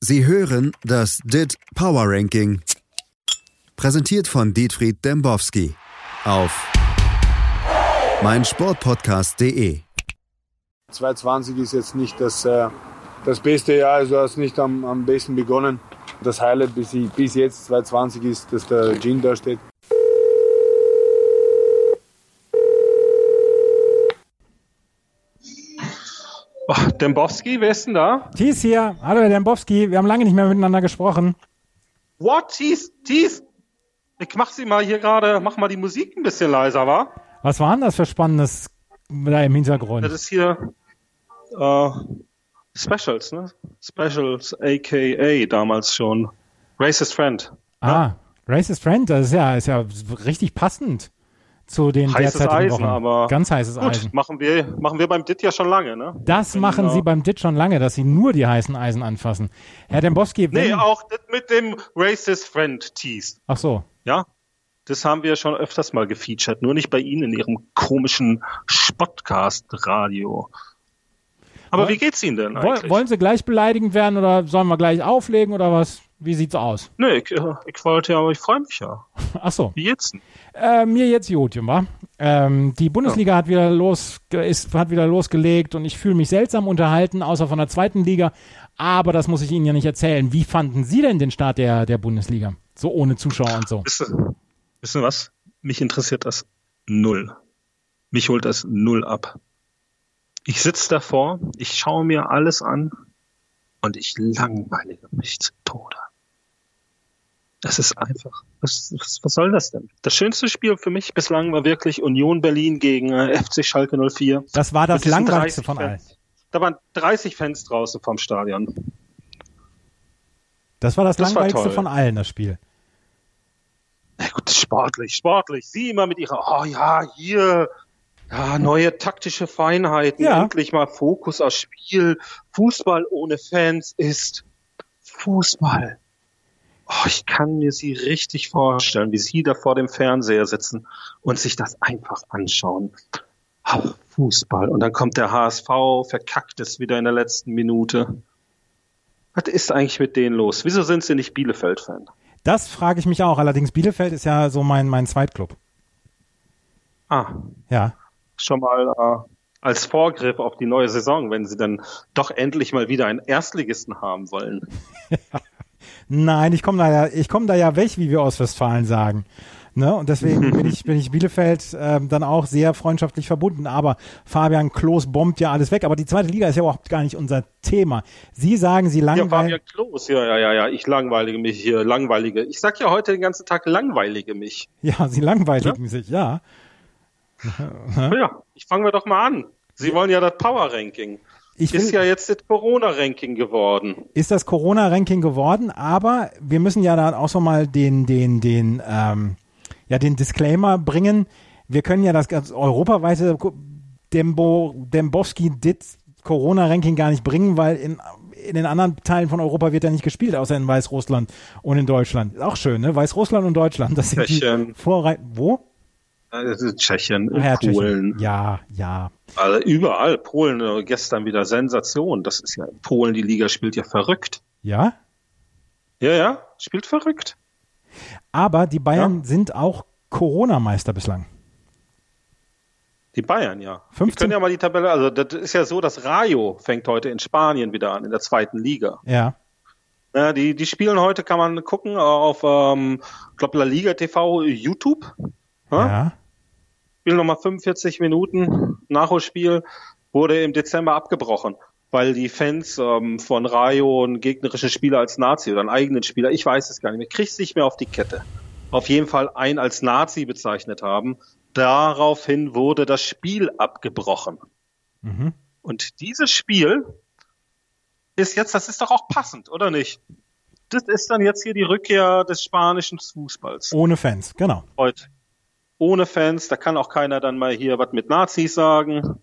Sie hören das DIT Power Ranking. Präsentiert von Dietfried Dembowski auf meinsportpodcast.de. 2020 ist jetzt nicht das, äh, das beste Jahr, also hast nicht am, am besten begonnen. Das Highlight bis, bis jetzt 2020 ist, dass der Gin da steht. Dembowski, wer ist denn da? Thies hier. Hallo, Herr Dembowski. Wir haben lange nicht mehr miteinander gesprochen. What? Thies? Thies? Ich mach sie mal hier gerade, mach mal die Musik ein bisschen leiser, wa? Was war denn das für Spannendes da im Hintergrund? Das ist hier äh, Specials, ne? Specials, aka damals schon. Racist Friend. Ah, ja? Racist Friend, das ist ja, ist ja richtig passend zu den heißes derzeitigen Eisen, Wochen. aber Ganz heißes gut, Eisen. machen wir, machen wir beim DIT ja schon lange, ne? Das Wenn, machen äh, Sie beim DIT schon lange, dass Sie nur die heißen Eisen anfassen. Herr Dembowski, wenn... Nee, auch das mit dem Racist Friend Tease. Ach so. Ja, das haben wir schon öfters mal gefeatured, nur nicht bei Ihnen in Ihrem komischen Spotcast-Radio. Aber Woll- wie geht's Ihnen denn eigentlich? wollen Sie gleich beleidigend werden oder sollen wir gleich auflegen oder was? Wie sieht's aus? Nee, ich, äh, ich wollte ja, aber ich freue mich ja. Ach so. Wie denn? Äh, mir jetzt gut, wa? Ähm, die Bundesliga hat wieder los, ist, hat wieder losgelegt und ich fühle mich seltsam unterhalten, außer von der zweiten Liga. Aber das muss ich Ihnen ja nicht erzählen. Wie fanden Sie denn den Start der, der Bundesliga? So ohne Zuschauer und so. Wisst ihr was? Mich interessiert das null. Mich holt das null ab. Ich sitze davor, ich schaue mir alles an und ich langweilige mich zu Tode. Das ist einfach. Was, was, was soll das denn? Das schönste Spiel für mich bislang war wirklich Union Berlin gegen äh, FC Schalke 04. Das war das langweiligste 30 von allen. Da waren 30 Fans draußen vom Stadion. Das war das, Das war langweiligste toll. von allen, das Spiel. Na gut, sportlich, sportlich. Sie immer mit ihrer, oh ja, hier, ja, neue taktische Feinheiten. Ja. Endlich mal Fokus aufs Spiel. Fußball ohne Fans ist Fußball. Oh, ich kann mir sie richtig vorstellen, wie sie da vor dem Fernseher sitzen und sich das einfach anschauen. Oh, Fußball. Und dann kommt der HSV, verkackt es wieder in der letzten Minute. Was ist eigentlich mit denen los? Wieso sind sie nicht Bielefeld-Fan? Das frage ich mich auch. Allerdings Bielefeld ist ja so mein, mein Zweitclub. Ah, Ja. schon mal äh, als Vorgriff auf die neue Saison, wenn sie dann doch endlich mal wieder einen Erstligisten haben wollen. Nein, ich komme da ja, ich komme da ja weg, wie wir aus Westfalen sagen. Ne? Und deswegen bin ich, bin ich Bielefeld ähm, dann auch sehr freundschaftlich verbunden. Aber Fabian Klos bombt ja alles weg. Aber die zweite Liga ist ja überhaupt gar nicht unser Thema. Sie sagen, Sie Ja, langweilen. Fabian Klos, ja, ja, ja, ja, ich langweilige mich hier, langweilige. Ich sag ja heute den ganzen Tag langweilige mich. Ja, Sie langweiligen sich, ja. Ja, ich fangen wir doch mal an. Sie wollen ja das Power Ranking. Ich will, Ist ja jetzt das Corona Ranking geworden. ist das Corona-Ranking geworden, aber wir müssen ja dann auch so mal den, den, den, ähm, ja, den Disclaimer bringen. Wir können ja das ganz europaweite Dembo, Dembowski-Dit Corona-Ranking gar nicht bringen, weil in, in den anderen Teilen von Europa wird ja nicht gespielt, außer in Weißrussland und in Deutschland. Ist auch schön, ne? Weißrussland und Deutschland, das sind Tschechien. die Vorreiter. Wo? Also Tschechien, Ah ja, Polen, Tschechien. Ja, ja. also überall. Polen äh, gestern wieder Sensation. Das ist ja Polen, die Liga spielt ja verrückt. Ja? Ja, ja, spielt verrückt. Aber die Bayern Ja. sind auch Corona-Meister bislang. Die Bayern, ja. 15 Wir können ja mal die Tabelle, also das ist ja so, dass Rayo fängt heute in Spanien wieder an, in der zweiten Liga. Ja. Ja, die, die spielen heute, kann man gucken, äh, auf, ähm, ich glaube, La Liga TV YouTube. Ja? Ja. Spielen nochmal 45 Minuten, Nachholspiel, wurde im Dezember abgebrochen, weil die Fans ähm, von Rayo einen gegnerischen Spieler als Nazi oder einen eigenen Spieler, ich weiß es gar nicht mehr, krieg's nicht mehr auf die Kette. Auf jeden Fall einen als Nazi bezeichnet haben. Daraufhin wurde das Spiel abgebrochen. Mhm. Und dieses Spiel ist jetzt, das ist doch auch passend, oder nicht? Das ist dann jetzt hier die Rückkehr des spanischen Fußballs Ohne Fans, genau. heute. Ohne Fans, da kann auch keiner dann mal hier was mit Nazis sagen.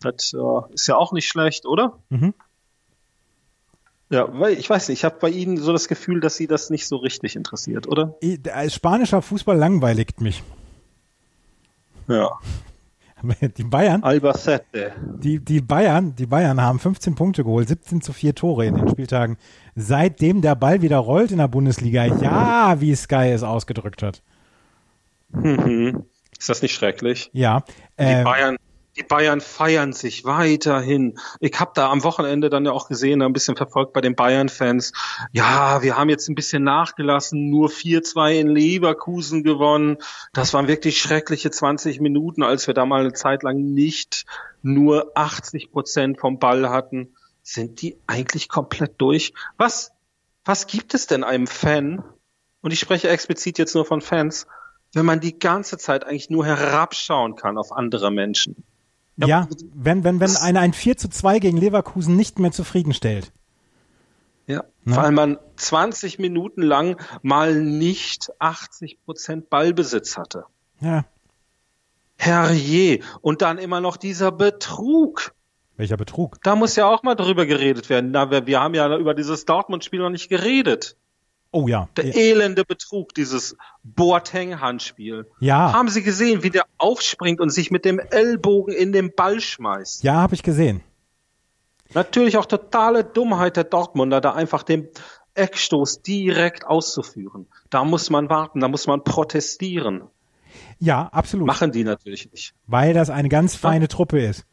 Das äh, ist ja auch nicht schlecht, oder? Mhm. Ja, weil ich weiß nicht, ich habe bei Ihnen so das Gefühl, dass Sie das nicht so richtig interessiert, oder? Als spanischer Fußball langweiligt mich. Ja. Die Bayern, Albacete. die, die Bayern, die Bayern haben 15 Punkte geholt, 17 zu 4 Tore in den Spieltagen, seitdem der Ball wieder rollt in der Bundesliga. Ja, wie Sky es ausgedrückt hat. Mhm. Ist das nicht schrecklich? Ja, Die äh, Bayern, die Bayern feiern sich weiterhin. Ich habe da am Wochenende dann ja auch gesehen, ein bisschen verfolgt bei den Bayern-Fans. Ja, wir haben jetzt ein bisschen nachgelassen, nur 4-2 in Leverkusen gewonnen. Das waren wirklich schreckliche 20 Minuten, als wir da mal eine Zeit lang nicht nur 80 Prozent vom Ball hatten. Sind die eigentlich komplett durch? Was, was gibt es denn einem Fan? Und ich spreche explizit jetzt nur von Fans, wenn man die ganze Zeit eigentlich nur herabschauen kann auf andere Menschen. ja, wenn, wenn, wenn einer ein 4 zu 2 gegen Leverkusen nicht mehr zufriedenstellt. Ja, Ne? weil man 20 Minuten lang mal nicht 80 Prozent Ballbesitz hatte. Ja, Herrje. Und dann immer noch dieser Betrug. welcher Betrug. Da muss ja auch mal drüber geredet werden. Na, wir, wir haben ja über dieses Dortmund-Spiel noch nicht geredet. Oh ja. Der elende Betrug, dieses Boateng-Handspiel. Ja, Haben Sie gesehen, wie der aufspringt und sich mit dem Ellbogen in den Ball schmeißt? ja, habe ich gesehen. Natürlich auch totale Dummheit der Dortmunder, da einfach den Eckstoß direkt auszuführen. Da muss man warten, da muss man protestieren. Ja, absolut. Machen die natürlich nicht. Weil das eine ganz feine Truppe ist.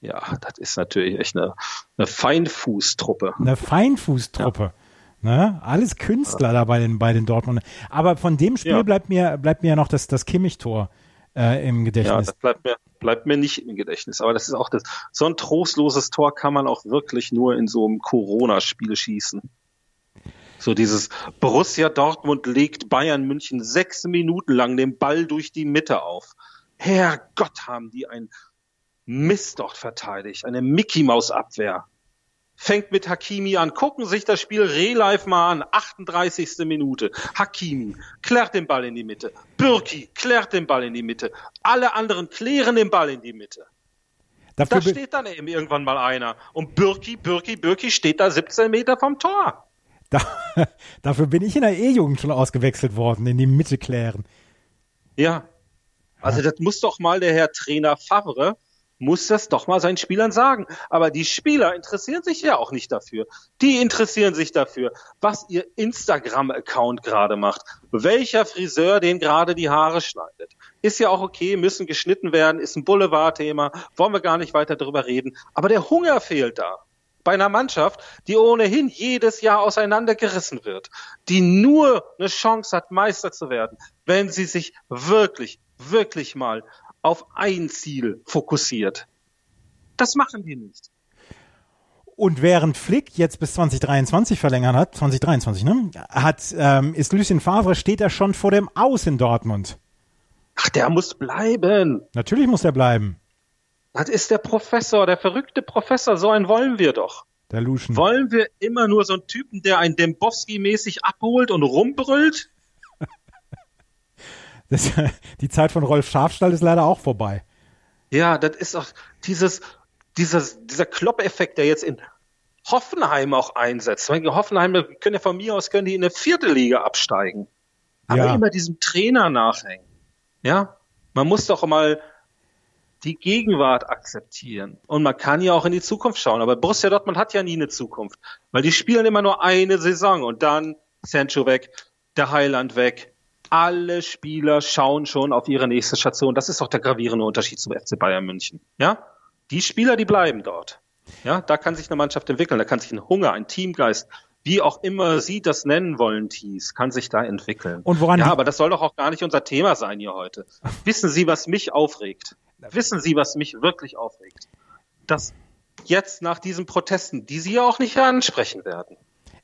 Ja, das ist natürlich echt eine, eine Feinfußtruppe. Eine Feinfußtruppe. Ne? Alles Künstler da bei den, bei den Dortmund. Aber von dem Spiel Ja. bleibt mir, bleibt mir ja noch das, das Kimmich-Tor äh, im Ja, Gedächtnis. das bleibt mir, bleibt mir nicht im Gedächtnis. Aber das ist auch das, so ein trostloses Tor kann man auch wirklich nur in so einem Corona-Spiel schießen. So dieses Borussia Dortmund legt Bayern München sechs Minuten lang den Ball durch die Mitte auf. Herrgott, haben die ein Mist dort verteidigt. Eine Mickey-Maus-Abwehr. Fängt mit Hakimi an. Gucken sich das Spiel Re-Live mal an. 38. Minute. Hakimi klärt den Ball in die Mitte. Bürki klärt den Ball in die Mitte. Alle anderen klären den Ball in die Mitte. Dafür Da steht dann eben irgendwann mal einer. Und Bürki, Bürki, Bürki steht da 17 Meter vom Tor. da, dafür bin ich in der E-Jugend schon ausgewechselt worden, in die Mitte klären. Ja. Also das muss doch mal der Herr Trainer Favre, muss das doch mal seinen Spielern sagen. Aber die Spieler interessieren sich ja auch nicht dafür. Die interessieren sich dafür, was ihr Instagram-Account gerade macht. Welcher Friseur den gerade die Haare schneidet. Ist ja auch okay, müssen geschnitten werden, ist ein Boulevardthema, wollen wir gar nicht weiter drüber reden. Aber der Hunger fehlt da. Bei einer Mannschaft, die ohnehin jedes Jahr auseinandergerissen wird, die nur eine Chance hat, Meister zu werden, wenn sie sich wirklich, wirklich mal auf ein Ziel fokussiert. Das machen die nicht. Und während Flick jetzt bis 2023 verlängert hat, 2023, ne, hat, ähm, ist Lucien Favre, steht er schon vor dem Aus in Dortmund. Ach, der muss bleiben. Natürlich muss er bleiben, Das ist der Professor, der verrückte Professor. So einen wollen wir doch. der Lucian. Wollen wir immer nur so einen Typen, der einen Dembowski-mäßig abholt und rumbrüllt? Das, die Zeit von Rolf Schafstall ist leider auch vorbei. Ja, das ist auch dieses, dieses, dieser Klopp-Effekt, der jetzt in Hoffenheim auch einsetzt. Meine, Hoffenheim können ja von mir aus können die in eine vierte Liga absteigen. Aber Ja. immer diesem Trainer nachhängen. Ja, man muss doch mal die Gegenwart akzeptieren. Und man kann ja auch in die Zukunft schauen. Aber Borussia Dortmund hat ja nie eine Zukunft. Weil die spielen immer nur eine Saison und dann Sancho weg, der Heiland weg. Alle Spieler schauen schon auf ihre nächste Station. Das ist doch der gravierende Unterschied zum FC Bayern München. Ja? Die Spieler, die bleiben dort. Ja, da kann sich eine Mannschaft entwickeln. Da kann sich ein Hunger, ein Teamgeist, wie auch immer Sie das nennen wollen, Thies, kann sich da entwickeln. Und woran ja, aber das soll doch auch gar nicht unser Thema sein hier heute. Wissen Sie, was mich aufregt? Wissen Sie, was mich wirklich aufregt? Dass jetzt nach diesen Protesten, die Sie ja auch nicht ansprechen werden.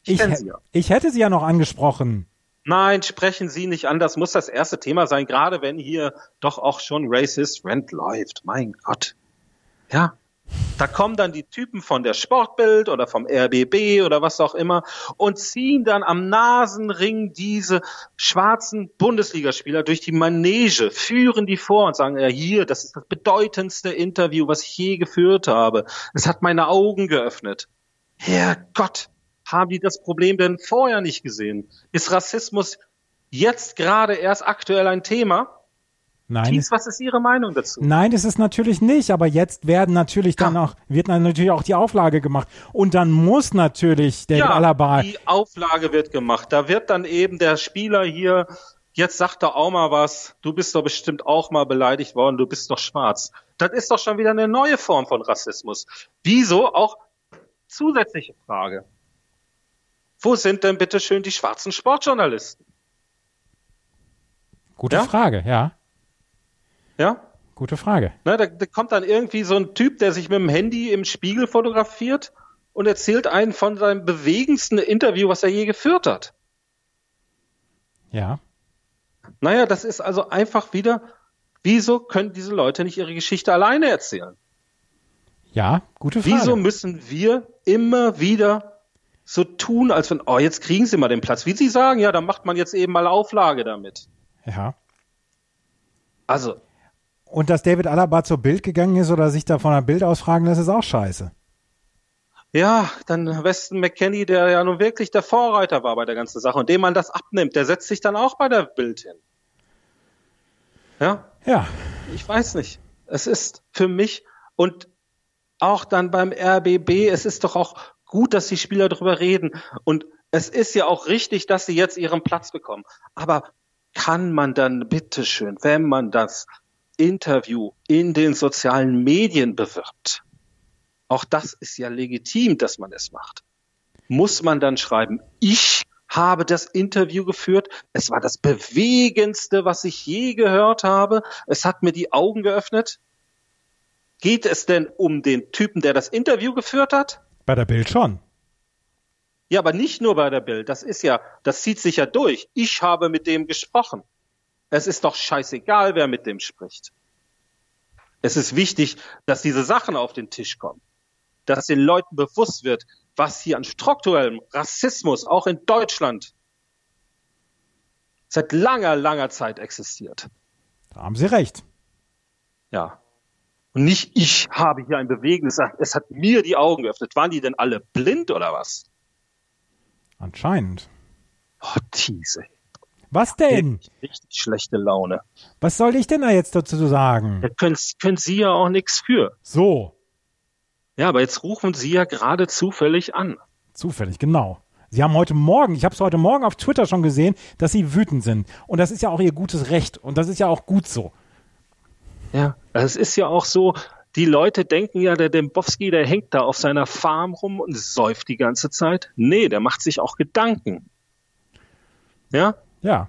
Ich, sie ja. ich hätte sie ja noch angesprochen. Nein, sprechen Sie nicht an. Das muss das erste Thema sein, gerade wenn hier doch auch schon Racist Rent läuft. Mein Gott. Ja. Da kommen dann die Typen von der Sportbild oder vom RBB oder was auch immer und ziehen dann am Nasenring diese schwarzen Bundesligaspieler durch die Manege, führen die vor und sagen, ja hier, das ist das bedeutendste Interview, was ich je geführt habe. Es hat meine Augen geöffnet. Herrgott, haben die das Problem denn vorher nicht gesehen? Ist Rassismus jetzt gerade erst aktuell ein Thema? Nein. Thies, was ist Ihre Meinung dazu? Nein, das ist natürlich nicht, aber jetzt werden natürlich dann Ja. auch, wird dann natürlich auch die Auflage gemacht. Und dann muss natürlich David ja, Alaba, die Auflage wird gemacht. Da wird dann eben der Spieler hier, jetzt sagt er auch mal was, du bist doch bestimmt auch mal beleidigt worden, du bist doch schwarz. Das ist doch schon wieder eine neue Form von Rassismus. Wieso auch zusätzliche Frage. Wo sind denn bitte schön die schwarzen Sportjournalisten? gute Ja? Frage, ja, Ja? gute Frage. Ne, da, da kommt dann irgendwie so ein Typ, der sich mit dem Handy im Spiegel fotografiert und erzählt einen von seinem bewegendsten Interview, was er je geführt hat. Ja, Naja, das ist also einfach wieder, wieso können diese Leute nicht ihre Geschichte alleine erzählen? ja, gute Frage. Wieso müssen wir immer wieder so tun, als wenn, oh, jetzt kriegen sie mal den Platz. Wie sie sagen, ja, dann macht man jetzt eben mal Auflage damit. Ja. Also, Und dass David Alaba zur Bild gegangen ist oder sich da von der Bild ausfragen lässt, ist auch scheiße. ja, dann Weston McKenney, der ja nun wirklich der Vorreiter war bei der ganzen Sache und dem man das abnimmt, der setzt sich dann auch bei der Bild hin. Ja, Ja, ich weiß nicht. Es ist für mich und auch dann beim RBB, es ist doch auch gut, dass die Spieler darüber reden. Und es ist ja auch richtig, dass sie jetzt ihren Platz bekommen. Aber kann man dann bitteschön, wenn man das Interview in den sozialen Medien bewirbt, auch das ist ja legitim, dass man es macht, muss man dann schreiben, ich habe das Interview geführt. Es war das bewegendste, was ich je gehört habe. Es hat mir die Augen geöffnet. Geht es denn um den Typen, der das Interview geführt hat? Bei der Bild schon. Ja, aber nicht nur bei der Bild. Das ist ja, das zieht sich ja durch. Ich habe mit dem gesprochen. Es ist doch scheißegal, wer mit dem spricht. Es ist wichtig, dass diese Sachen auf den Tisch kommen. Dass den Leuten bewusst wird, was hier an strukturellem Rassismus auch in Deutschland seit langer, langer Zeit existiert. Da haben Sie recht. Ja. Und nicht ich habe hier ein Bewegendes, es hat mir die Augen geöffnet. Waren die denn alle blind oder was? Anscheinend. Oh, Thiese. Was denn? Richtig, richtig schlechte Laune. Was soll ich denn da jetzt dazu sagen? Da können, können Sie ja auch nichts für. So, Ja, aber jetzt rufen Sie ja gerade zufällig an. zufällig, genau. Sie haben heute Morgen, ich habe es heute Morgen auf Twitter schon gesehen, dass Sie wütend sind. Und das ist ja auch Ihr gutes Recht. Und das ist ja auch gut so. Es ist ja auch so, die Leute denken ja, der Dembowski, der hängt da auf seiner Farm rum und säuft die ganze Zeit. Nee, der macht sich auch Gedanken. Ja, Ja,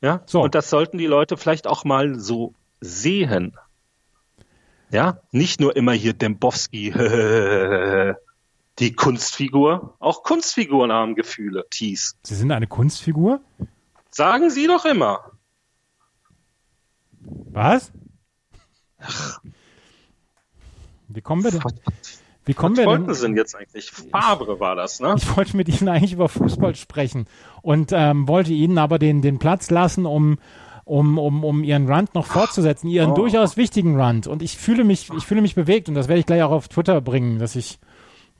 ja. So. Und das sollten die Leute vielleicht auch mal so sehen. Ja, nicht nur immer hier Dembowski, die Kunstfigur. Auch Kunstfiguren haben Gefühle, Thies. Sie sind eine Kunstfigur? Sagen Sie doch immer. Was? Wie kommen wir denn? Wie kommen Was wir wollten denn? Sie denn jetzt eigentlich? Favre war das, ne? Ich wollte mit Ihnen eigentlich über Fußball sprechen und ähm, wollte Ihnen aber den, den Platz lassen, um, um, um, um Ihren Rant noch fortzusetzen, Ihren Oh. durchaus wichtigen Rant. Und ich fühle mich, ich fühle mich bewegt und das werde ich gleich auch auf Twitter bringen, dass ich,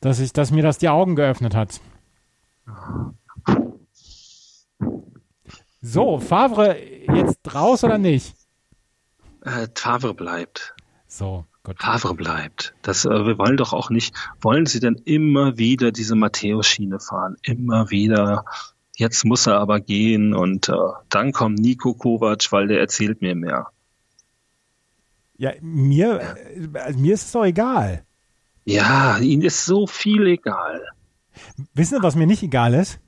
dass ich, dass mir das die Augen geöffnet hat. So, Favre jetzt raus oder nicht? Äh, Favre bleibt. So, gut. Favre bleibt. Das, äh, wir wollen doch auch nicht, wollen Sie denn immer wieder diese Matthäus-Schiene fahren? Immer wieder. Jetzt muss er aber gehen und äh, dann kommt Nico Kovac, weil der erzählt mir mehr. Ja, mir, äh, mir ist es doch egal. Ja, Ihnen ist so viel egal. Wissen Sie, was mir nicht egal ist?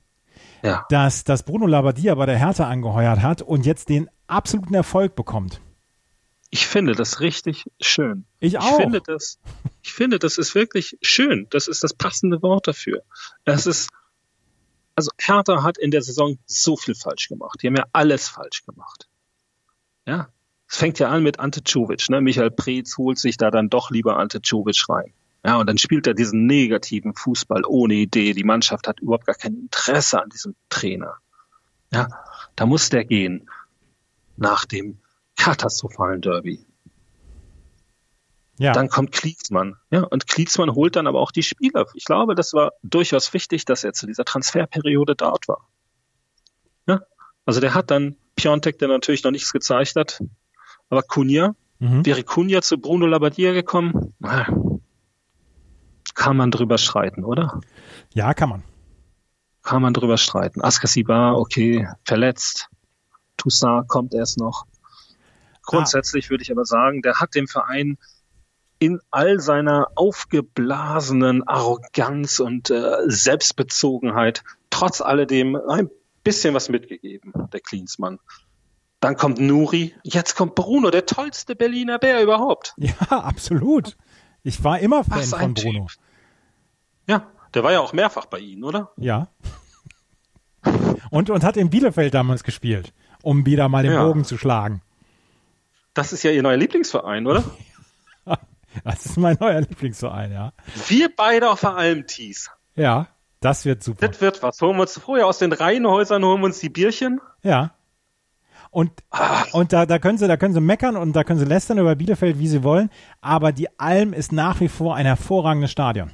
Ja. dass, dass Bruno Labbadia bei der Hertha angeheuert hat und jetzt den absoluten Erfolg bekommt. Ich finde das richtig schön. Ich Ich auch. finde das, ich finde, das ist wirklich schön. Das ist das passende Wort dafür. Es ist, also Hertha hat in der Saison so viel falsch gemacht. Die haben ja alles falsch gemacht. Ja. Es fängt ja an mit Ante Czovic, ne? Michael Preetz holt sich da dann doch lieber Ante Czovic rein. Ja, und dann spielt er diesen negativen Fußball ohne Idee. Die Mannschaft hat überhaupt gar kein Interesse an diesem Trainer. Ja, da muss der gehen. Nach dem katastrophalen Derby. Ja, Dann kommt Klinsmann. Ja, und Klinsmann holt dann aber auch die Spieler. Ich glaube, das war durchaus wichtig, dass er zu dieser Transferperiode dort war. Ja, also der hat dann Piontek, der natürlich noch nichts gezeigt hat. Aber Kunja, Mhm. wäre Kunja zu Bruno Labbadia gekommen? Kann man drüber streiten, oder? Ja, kann man. Kann man drüber streiten. Askasibar, okay, verletzt. Toussaint kommt erst noch. Grundsätzlich würde ich aber sagen, der hat dem Verein in all seiner aufgeblasenen Arroganz und äh, Selbstbezogenheit trotz alledem ein bisschen was mitgegeben, der Klinsmann. Dann kommt Nuri, jetzt kommt Bruno, der tollste Berliner Bär überhaupt. Ja, absolut. Ich war immer Fan Was von Bruno. Typ. Ja, der war ja auch mehrfach bei Ihnen, oder? Ja. Und, und hat in Bielefeld damals gespielt, um wieder mal den Ja. Bogen zu schlagen. Das ist ja Ihr neuer Lieblingsverein, oder? Das ist mein neuer Lieblingsverein, ja. Wir beide auf der Alm Thies. Ja, das wird super. Das wird was. Holen wir uns vorher aus den Reihenhäusern, holen wir uns die Bierchen. Ja. Und, Ah. und da, da können sie, da können sie meckern und da können sie lästern über Bielefeld, wie sie wollen. Aber die Alm ist nach wie vor ein hervorragendes Stadion.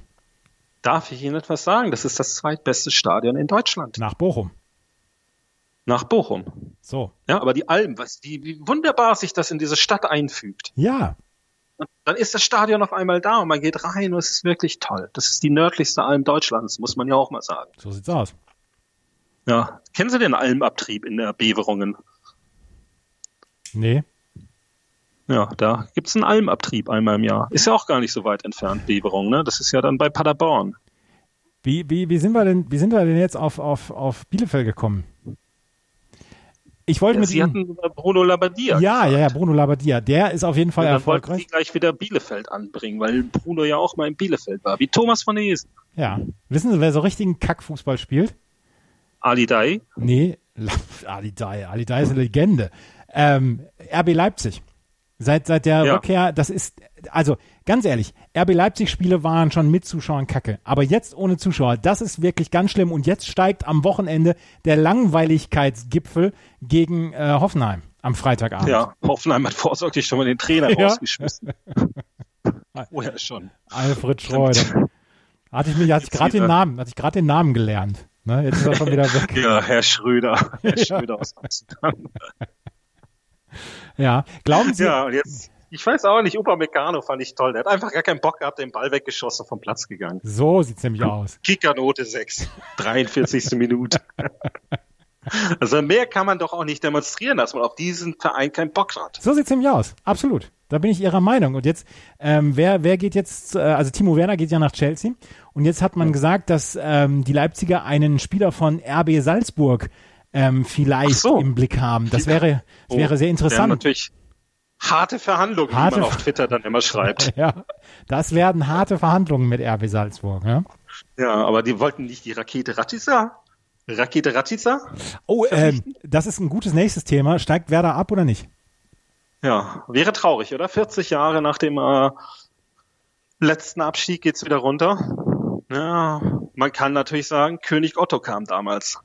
Darf ich Ihnen etwas sagen? Das ist das zweitbeste Stadion in Deutschland. Nach Bochum. Nach Bochum. So. Ja, aber die Alm, was, wie, wie wunderbar sich das in diese Stadt einfügt. Ja. Und dann ist das Stadion auf einmal da und man geht rein und es ist wirklich toll. Das ist die nördlichste Alm Deutschlands, muss man ja auch mal sagen. So sieht's aus. Ja. Kennen Sie den Almabtrieb in der Beverungen? Nee. Ja, da gibt's einen Almabtrieb einmal im Jahr. Ist ja auch gar nicht so weit entfernt, Beverung, ne? Das ist ja dann bei Paderborn. Wie, wie, wie sind wir denn, wie sind wir denn jetzt auf, auf, auf Bielefeld gekommen? Ich wollte Ja, mit Sie Ihnen. hatten Bruno Labbadia. Ja, ja, ja, Bruno Labbadia. Der ist auf jeden Fall Und dann wollten erfolgreich. Sie gleich wieder Bielefeld anbringen, weil Bruno ja auch mal in Bielefeld war. Wie Thomas von Esen. Ja. Wissen Sie, wer so richtigen Kackfußball spielt? Ali Dai. Nee, Ali Dai. Ali Dai ist eine Legende. Ähm, RB Leipzig. Seit, seit der Ja. Rückkehr, das ist, also ganz ehrlich, RB Leipzig-Spiele waren schon mit Zuschauern kacke. Aber jetzt ohne Zuschauer, das ist wirklich ganz schlimm. Und jetzt steigt am Wochenende der Langweiligkeitsgipfel gegen äh, Hoffenheim am Freitagabend. Ja, Hoffenheim hat vorsorglich schon mal den Trainer Ja. rausgeschmissen. Vorher schon. Alfred Schreuder. Hatte ich mich, hatte ich gerade den. Namen, hatte ich gerade den Namen gelernt. Ne, jetzt ist er schon wieder weg. Ja, Herr Schröder. Herr Ja. Schröder aus Amsterdam. Ja. Glauben Sie, Ja, und jetzt, ich weiß auch nicht, Upamecano fand ich toll. Der hat einfach gar keinen Bock gehabt, den Ball weggeschossen, vom Platz gegangen. so sieht's nämlich aus. Kickernote 6, 43. Minute. Also mehr kann man doch auch nicht demonstrieren, dass man auf diesen Verein keinen Bock hat. So sieht's nämlich aus. Absolut. Da bin ich Ihrer Meinung. Und jetzt, ähm, wer, wer geht jetzt, äh, also Timo Werner geht ja nach Chelsea. Und jetzt hat man gesagt, dass ähm, die Leipziger einen Spieler von RB Salzburg ähm, vielleicht so. im Blick haben. Das wäre, das wäre sehr interessant. natürlich harte Verhandlungen, Harte wie man auf Twitter dann immer schreibt. Ja, das werden harte Verhandlungen mit RB Salzburg. Ja? Ja, aber die wollten nicht die Rakete Ratica? Rakete Ratica? Oh, ähm, das ist ein gutes nächstes Thema. Steigt Werder ab oder nicht? Ja, wäre traurig, oder? 40 Jahre nach dem äh, letzten Abstieg geht's wieder runter. Ja, man kann natürlich sagen, König Otto kam damals.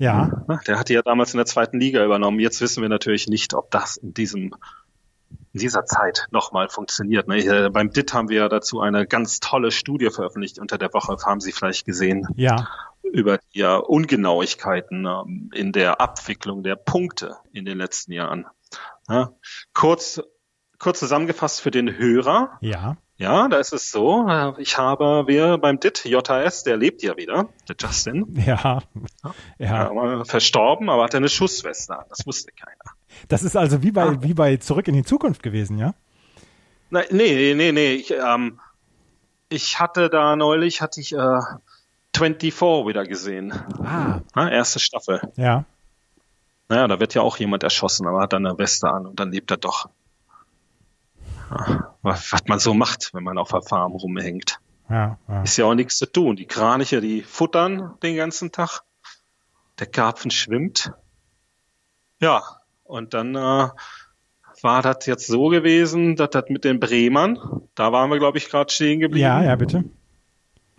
Ja, Ne, Der hatte ja damals in der zweiten Liga übernommen. Jetzt wissen wir natürlich nicht, ob das in diesem in dieser Zeit nochmal funktioniert. Ne? Beim DIT haben wir ja dazu eine ganz tolle Studie veröffentlicht unter der Woche, haben Sie vielleicht gesehen, ja, über die ja, Ungenauigkeiten ähm, in der Abwicklung der Punkte in den letzten Jahren. Ja? Kurz, kurz zusammengefasst für den Hörer. ja. Ja, da ist es so. äh, Ich habe, wir beim DIT, JS, der lebt ja wieder, der Justin, Ja, ja. ja. verstorben, aber hat eine Schussweste an. Das wusste keiner. Das ist also wie bei, Ah. wie bei Zurück in die Zukunft gewesen, ja? Nein, nee, nee, nee. Ich, ähm, ich hatte da neulich, hatte ich äh, 24 wieder gesehen. Ah, Ja, erste Staffel. ja. Naja, da wird ja auch jemand erschossen, aber hat dann eine Weste an und dann lebt er doch. Was, was man so macht, wenn man auf der Farm rumhängt. Ja, ja. Ist ja auch nichts zu tun. Die Kraniche, die futtern den ganzen Tag. Der Karpfen schwimmt. Ja, und dann äh, war das jetzt so gewesen, dass das mit den Bremern, da waren wir, glaube ich, gerade stehen geblieben. Ja, ja, bitte.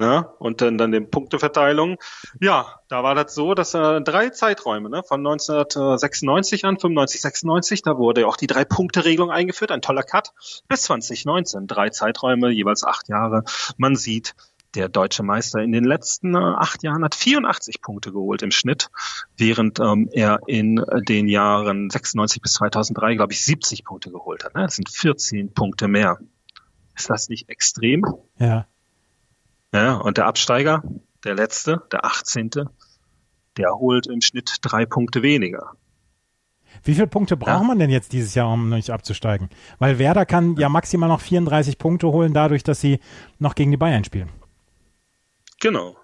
Ne? Und dann, dann den Punkteverteilung. Ja, da war das so, dass äh, drei Zeiträume, ne? von 1996 an, 95, 96, da wurde auch die Drei-Punkte-Regelung eingeführt, ein toller Cut, bis 2019, drei Zeiträume, jeweils acht Jahre. Man sieht, der deutsche Meister in den letzten äh, acht Jahren hat 84 Punkte geholt im Schnitt, während ähm, er in den Jahren 96 bis 2003, glaube ich, 70 Punkte geholt hat. Ne? Das sind 14 Punkte mehr. Ist das nicht extrem? Ja. Ja, und der Absteiger, der letzte, der 18., der holt im Schnitt drei Punkte weniger. Wie viele Punkte braucht ja. man denn jetzt dieses Jahr, um nicht abzusteigen? Weil Werder kann ja maximal noch 34 Punkte holen, dadurch, dass sie noch gegen die Bayern spielen. Genau.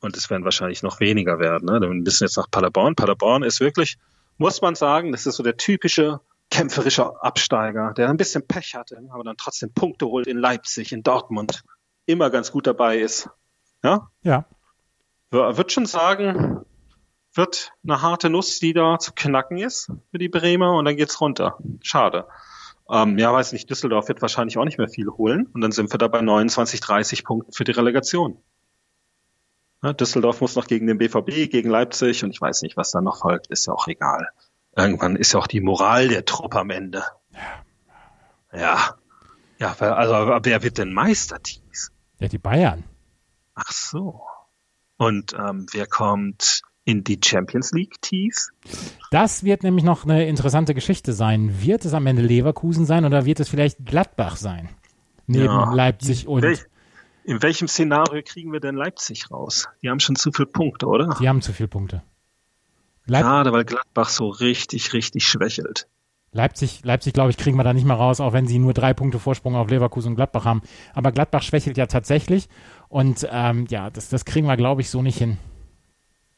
Und es werden wahrscheinlich noch weniger werden. Ne? Dann müssen jetzt nach Paderborn. Paderborn ist wirklich, muss man sagen, das ist so der typische kämpferische Absteiger, der ein bisschen Pech hatte, aber dann trotzdem Punkte holt in Leipzig, in Dortmund, immer ganz gut dabei ist. Ja? Ja. Wird schon sagen, wird eine harte Nuss, die da zu knacken ist für die Bremer und dann geht's runter. Schade. Ähm, ja, weiß nicht, Düsseldorf wird wahrscheinlich auch nicht mehr viel holen und dann sind wir da bei 29, 30 Punkten für die Relegation. Ja, Düsseldorf muss noch gegen den BVB, gegen Leipzig und ich weiß nicht, was da noch folgt, ist ja auch egal. Irgendwann ist ja auch die Moral der Truppe am Ende. Ja. Ja, also wer wird denn Meister, Tees? Ja, die Bayern. Ach so. Und ähm, wer kommt in die Champions League tief? Das wird nämlich noch eine interessante Geschichte sein. Wird es am Ende Leverkusen sein oder wird es vielleicht Gladbach sein? Neben ja. Leipzig und. Wel in welchem Szenario kriegen wir denn Leipzig raus? Die haben schon zu viele Punkte, oder? Die haben zu viele Punkte. Leip Gerade weil Gladbach so richtig, richtig schwächelt. Leipzig, Leipzig, glaube ich, kriegen wir da nicht mehr raus, auch wenn sie nur drei Punkte Vorsprung auf Leverkusen und Gladbach haben. Aber Gladbach schwächelt ja tatsächlich. Und ähm, ja, das, das kriegen wir, glaube ich, so nicht hin.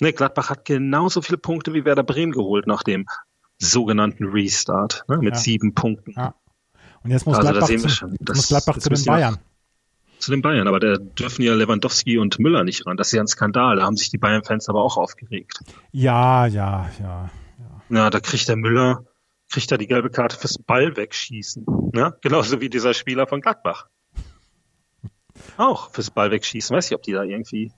Nee, Gladbach hat genauso viele Punkte wie Werder Bremen geholt nach dem sogenannten Restart, ne, mit ja. sieben Punkten. Ja. Und jetzt muss also Gladbach, zu, schon, das, muss Gladbach zu den Bayern. Zu den Bayern, aber da dürfen ja Lewandowski und Müller nicht ran. Das ist ja ein Skandal. Da haben sich die Bayern-Fans aber auch aufgeregt. Ja, ja, ja, ja. Ja, da kriegt der Müller, kriegt er die gelbe Karte fürs Ball wegschießen. Ne? Genauso wie dieser Spieler von Gladbach. Auch fürs Ball wegschießen. Weiß ich, ob die da irgendwie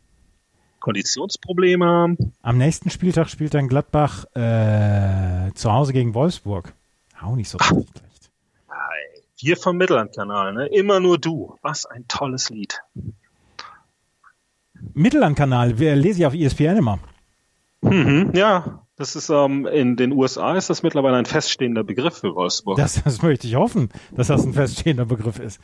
Konditionsprobleme haben. Am nächsten Spieltag spielt dann Gladbach äh, zu Hause gegen Wolfsburg. Auch nicht so schlecht. Wir vom Mittellandkanal, ne? Immer nur du. Was ein tolles Lied. Mittellandkanal, lese ich auf ESPN immer. Mhm, ja, das ist ähm, in den USA ist das mittlerweile ein feststehender Begriff für Wolfsburg. Das, das möchte ich hoffen, dass das ein feststehender Begriff ist.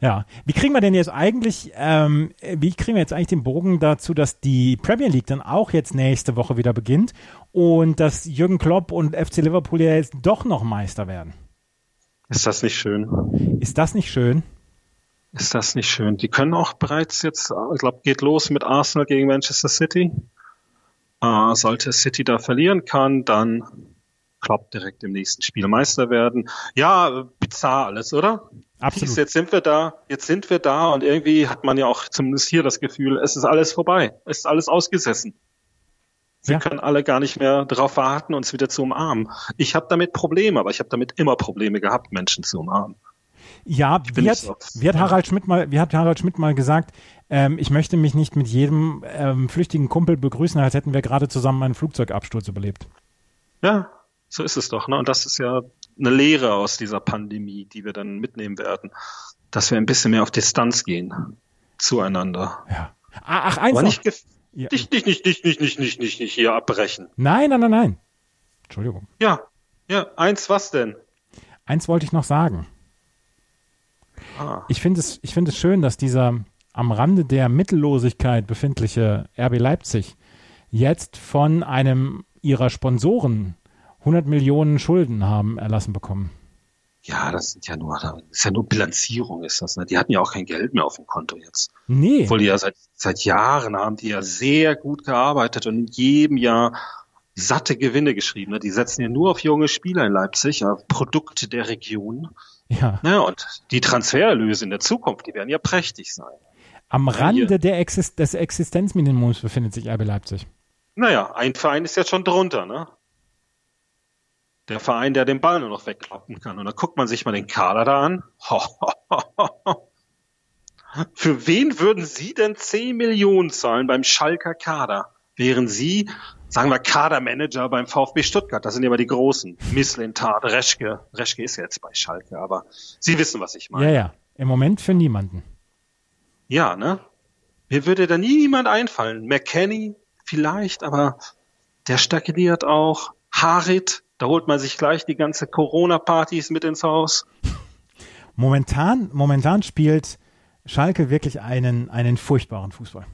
Ja, wie kriegen wir denn jetzt eigentlich, ähm, wie kriegen wir jetzt eigentlich den Bogen dazu, dass die Premier League dann auch jetzt nächste Woche wieder beginnt und dass Jürgen Klopp und FC Liverpool ja jetzt doch noch Meister werden? Ist das nicht schön? Ist das nicht schön? Ist das nicht schön? Die können auch bereits jetzt, ich glaube, geht los mit Arsenal gegen Manchester City. Äh, sollte City da verlieren kann, dann Klopp direkt im nächsten Spiel Meister werden. Ja, bizarr alles, oder? Absolut. Jetzt sind wir da, jetzt sind wir da und irgendwie hat man ja auch zumindest hier das Gefühl, es ist alles vorbei. Es ist alles ausgesessen. Wir ja. können alle gar nicht mehr darauf warten, uns wieder zu umarmen. Ich habe damit Probleme, aber ich habe damit immer Probleme gehabt, Menschen zu umarmen. Ja, wie hat, wie hat, Harald Schmidt mal, wie hat Harald Schmidt mal gesagt, ähm, ich möchte mich nicht mit jedem ähm, flüchtigen Kumpel begrüßen, als hätten wir gerade zusammen einen Flugzeugabsturz überlebt. Ja, so ist es doch. Ne? Und das ist ja eine Lehre aus dieser Pandemie, die wir dann mitnehmen werden, dass wir ein bisschen mehr auf Distanz gehen zueinander. Ja. Ach, eins Aber nicht, ja. nicht, nicht, nicht, nicht, nicht, nicht, nicht, nicht, nicht hier abbrechen. Nein, nein, nein, nein. Entschuldigung. Ja, ja, eins was denn? Eins wollte ich noch sagen. Ah. Ich finde es, ich finde es schön, dass dieser am Rande der Mittellosigkeit befindliche RB Leipzig jetzt von einem ihrer Sponsoren 100 Millionen Schulden haben erlassen bekommen. Ja, das sind ja nur, das ist ja nur Bilanzierung, ist das. Ne? Die hatten ja auch kein Geld mehr auf dem Konto jetzt. Nee. Obwohl die ja seit, seit Jahren haben die ja sehr gut gearbeitet und in jedem Jahr satte Gewinne geschrieben. Ne? Die setzen ja nur auf junge Spieler in Leipzig, ja, Produkte der Region. Ja. ja. Und die Transfererlöse in der Zukunft, die werden ja prächtig sein. Am Rande der Exist des Existenzminimums befindet sich RB Leipzig. Naja, ein Verein ist jetzt schon drunter, ne? Der Verein, der den Ball nur noch wegklappen kann. Und dann guckt man sich mal den Kader da an. Für wen würden Sie denn 10 Millionen zahlen beim Schalker Kader? Wären Sie, sagen wir, Kadermanager beim VfB Stuttgart? Das sind ja immer die Großen. Misslintat, Reschke. Reschke ist jetzt bei Schalke, aber Sie wissen, was ich meine. Ja, ja. Im Moment für niemanden. Ja, ne? Mir würde da niemand einfallen. McKenny vielleicht, aber der stagniert auch. Harit, da holt man sich gleich die ganze Corona-Partys mit ins Haus. Momentan, momentan spielt Schalke wirklich einen, einen furchtbaren Fußball.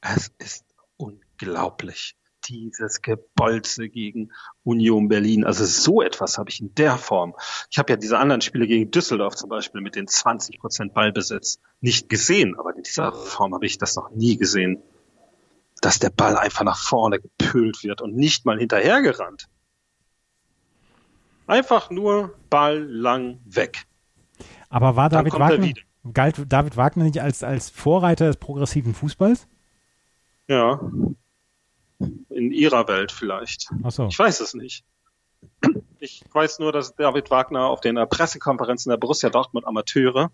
Es ist unglaublich. Dieses Gebolze gegen Union Berlin. Also so etwas habe ich in der Form. Ich habe ja diese anderen Spiele gegen Düsseldorf zum Beispiel mit den 20 Prozent Ballbesitz nicht gesehen, aber in dieser Form habe ich das noch nie gesehen. Dass der Ball einfach nach vorne gepült wird und nicht mal hinterhergerannt. Einfach nur Ball lang weg. Aber war David Wagner, galt David Wagner nicht als, als Vorreiter des progressiven Fußballs? Ja. In ihrer Welt vielleicht. Ach so. Ich weiß es nicht. Ich weiß nur, dass David Wagner auf den Pressekonferenzen der Borussia Dortmund Amateure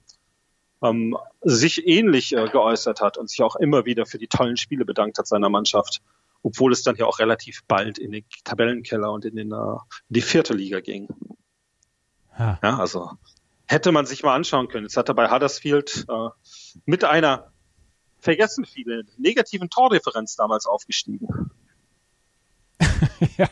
ähm, sich ähnlich äh, geäußert hat und sich auch immer wieder für die tollen Spiele bedankt hat seiner Mannschaft, obwohl es dann ja auch relativ bald in den Tabellenkeller und in, den, äh, in die vierte Liga ging. Ha. Ja, also hätte man sich mal anschauen können. Jetzt hat er bei Huddersfield äh, mit einer vergessen viele negativen Tordifferenz damals aufgestiegen. ja.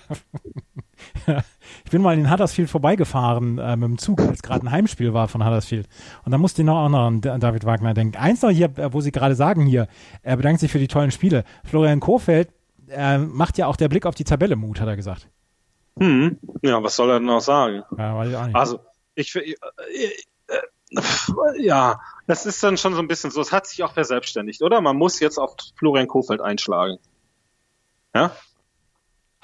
Ich bin mal in Huddersfield vorbeigefahren äh, mit dem Zug, als gerade ein Heimspiel war von Huddersfield. Und da musste ich noch auch noch an David Wagner denken. Eins noch hier, äh, wo Sie gerade sagen hier, er bedankt sich für die tollen Spiele. Florian Kofeld äh, macht ja auch der Blick auf die Tabelle Mut, hat er gesagt. Hm. Ja, was soll er denn noch sagen? Ja, weiß ich auch nicht. Also, ich, äh, äh, ja, das ist dann schon so ein bisschen so, es hat sich auch verselbstständigt, oder? Man muss jetzt auf Florian Kofeld einschlagen. Ja?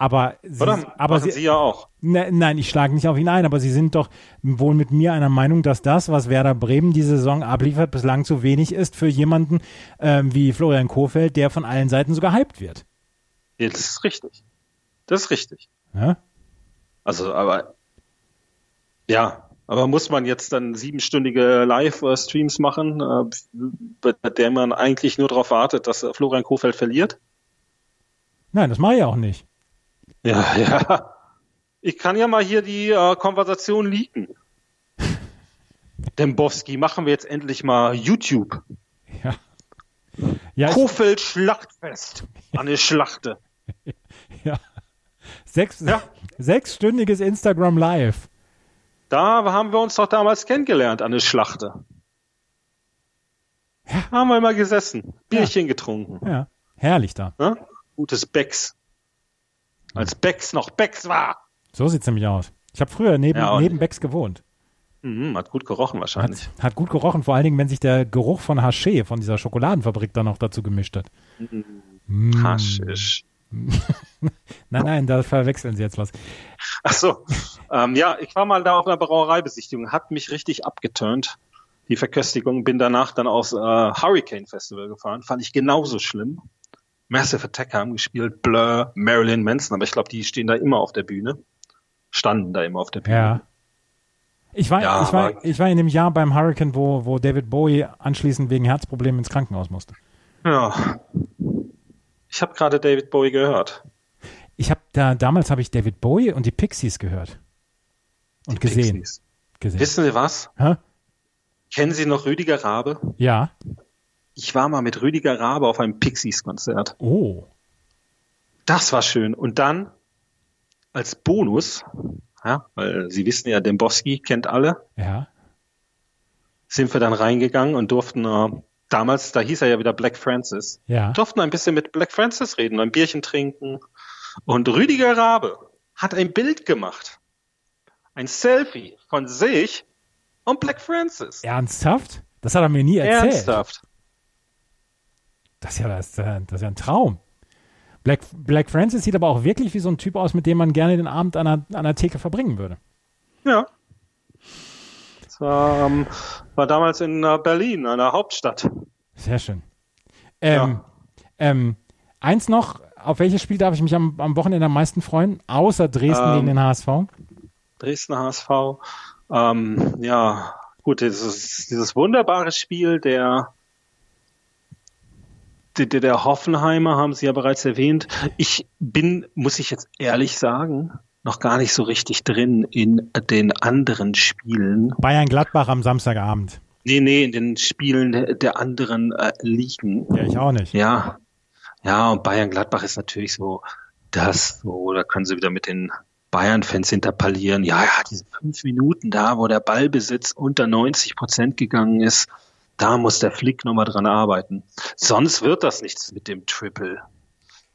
Aber Sie, Oder? aber Sie, Sie ja auch. Ne, nein, ich schlage nicht auf ihn ein, aber Sie sind doch wohl mit mir einer Meinung, dass das, was Werder Bremen diese Saison abliefert, bislang zu wenig ist für jemanden ähm, wie Florian Kofeld, der von allen Seiten so gehypt wird. Ja, Das ist richtig. Das ist richtig. Ja? Also, aber ja, aber muss man jetzt dann siebenstündige Live-Streams machen, äh, bei der man eigentlich nur darauf wartet, dass Florian Kofeld verliert? Nein, das mache ich auch nicht. Ja, ja. Ich kann ja mal hier die äh, Konversation leaken. Dembowski, machen wir jetzt endlich mal YouTube. Ja. Ja, Kofeld Schlachtfest. Eine Schlachte. ja. Sechs, Ja. Sechsstündiges Instagram Live. Da haben wir uns doch damals kennengelernt, an der Schlachte. Haben wir mal gesessen, Bierchen getrunken. Ja, herrlich da. Ne? Gutes Becks. Als Becks noch Becks war. So sieht's nämlich aus. Ich habe früher neben, Ja, neben Becks gewohnt. Mhm, hat gut gerochen wahrscheinlich. Hat, hat gut gerochen, vor allen Dingen, wenn sich der Geruch von Haché, von dieser Schokoladenfabrik, dann noch dazu gemischt hat. Mm. Haschisch. Nein, nein, da verwechseln Sie jetzt was. Ach so. Ähm, ja, ich war mal da auf einer Brauereibesichtigung, hat mich richtig abgeturnt. Die Verköstigung, bin danach dann aufs äh, Hurricane Festival gefahren, fand ich genauso schlimm. Massive Attack haben gespielt, Blur, Marilyn Manson, aber ich glaube, die stehen da immer auf der Bühne. Standen da immer auf der Bühne. Ja. Ich war, Ja, ich war, ich war in dem Jahr beim Hurricane, wo, wo David Bowie anschließend wegen Herzproblemen ins Krankenhaus musste. Ja. Ich habe gerade David Bowie gehört. Ich habe da, damals habe ich David Bowie und die Pixies gehört. Und gesehen. Pixies. gesehen. Wissen Sie was? Hä? Kennen Sie noch Rüdiger Rabe? Ja. Ich war mal mit Rüdiger Rabe auf einem Pixies-Konzert. Oh. Das war schön. Und dann als Bonus, ja, weil Sie wissen ja, Dembowski kennt alle, Ja. sind wir dann reingegangen und durften äh, damals, da hieß er ja wieder Black Francis, Ja. durften ein bisschen mit Black Francis reden, ein Bierchen trinken. Und Rüdiger Rabe hat ein Bild gemacht. Ein Selfie von sich und Black Francis. Ernsthaft? Das hat er mir nie erzählt. Ernsthaft. Das ist ja, das, ist ja- das ist ja ein Traum. Black, Black Francis sieht aber auch wirklich wie so ein Typ aus, mit dem man gerne den Abend an einer, an einer Theke verbringen würde. Ja. Das war, ähm, war damals in äh, Berlin, einer Hauptstadt. Sehr schön. Ähm, ähm, eins noch, auf welches Spiel darf ich mich am, am Wochenende am meisten freuen? Außer Dresden Ähm, gegen den HSV? Dresdner HSV. Ähm, ja, gut, dieses, dieses wunderbare Spiel der, der, der- der Hoffenheimer haben Sie ja bereits erwähnt. Ich bin, muss ich jetzt ehrlich sagen, noch gar nicht so richtig drin in den anderen Spielen. Bayern Gladbach am Samstagabend. Nee, nee, in den Spielen der, der anderen äh, Ligen. Ja, ich auch nicht. Ja. Ja, und Bayern-Gladbach ist natürlich so das, so, da können sie wieder mit den Bayern-Fans hinterpallieren. Ja, ja, diese fünf Minuten da, wo der Ballbesitz unter 90 Prozent gegangen ist, da muss der Flick nochmal dran arbeiten. Sonst wird das nichts mit dem Triple.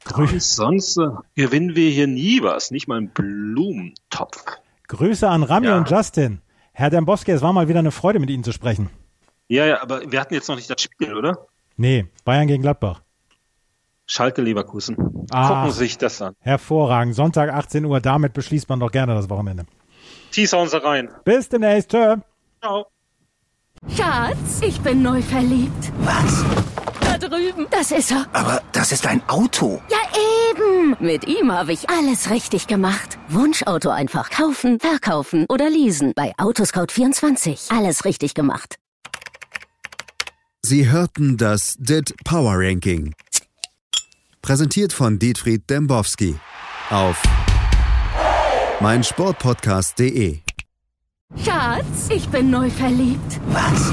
Grü Sonst äh, gewinnen wir hier nie was, nicht mal einen Blumentopf. Grüße an Rami Ja. und Justin. Herr Dembowski, es war mal wieder eine Freude, mit Ihnen zu sprechen. Ja, ja, aber wir hatten jetzt noch nicht das Spiel, oder? Nee, Bayern gegen Gladbach. Schalke Leverkusen. Ah. Gucken Sie sich das an. Hervorragend. Sonntag 18 Uhr, damit beschließt man doch gerne das Wochenende. Sie rein. Bis demnächst. Tschö. Ciao. Schatz, ich bin neu verliebt. Was? Da drüben. Das ist er. Aber das ist ein Auto. Ja, eben. Mit ihm habe ich alles richtig gemacht. Wunschauto einfach kaufen, verkaufen oder leasen. Bei Autoscout24. Alles richtig gemacht. Sie hörten das DIT Power Ranking. Präsentiert von Dietfried Dembowski auf meinsportpodcast.de. Schatz, ich bin neu verliebt. Was?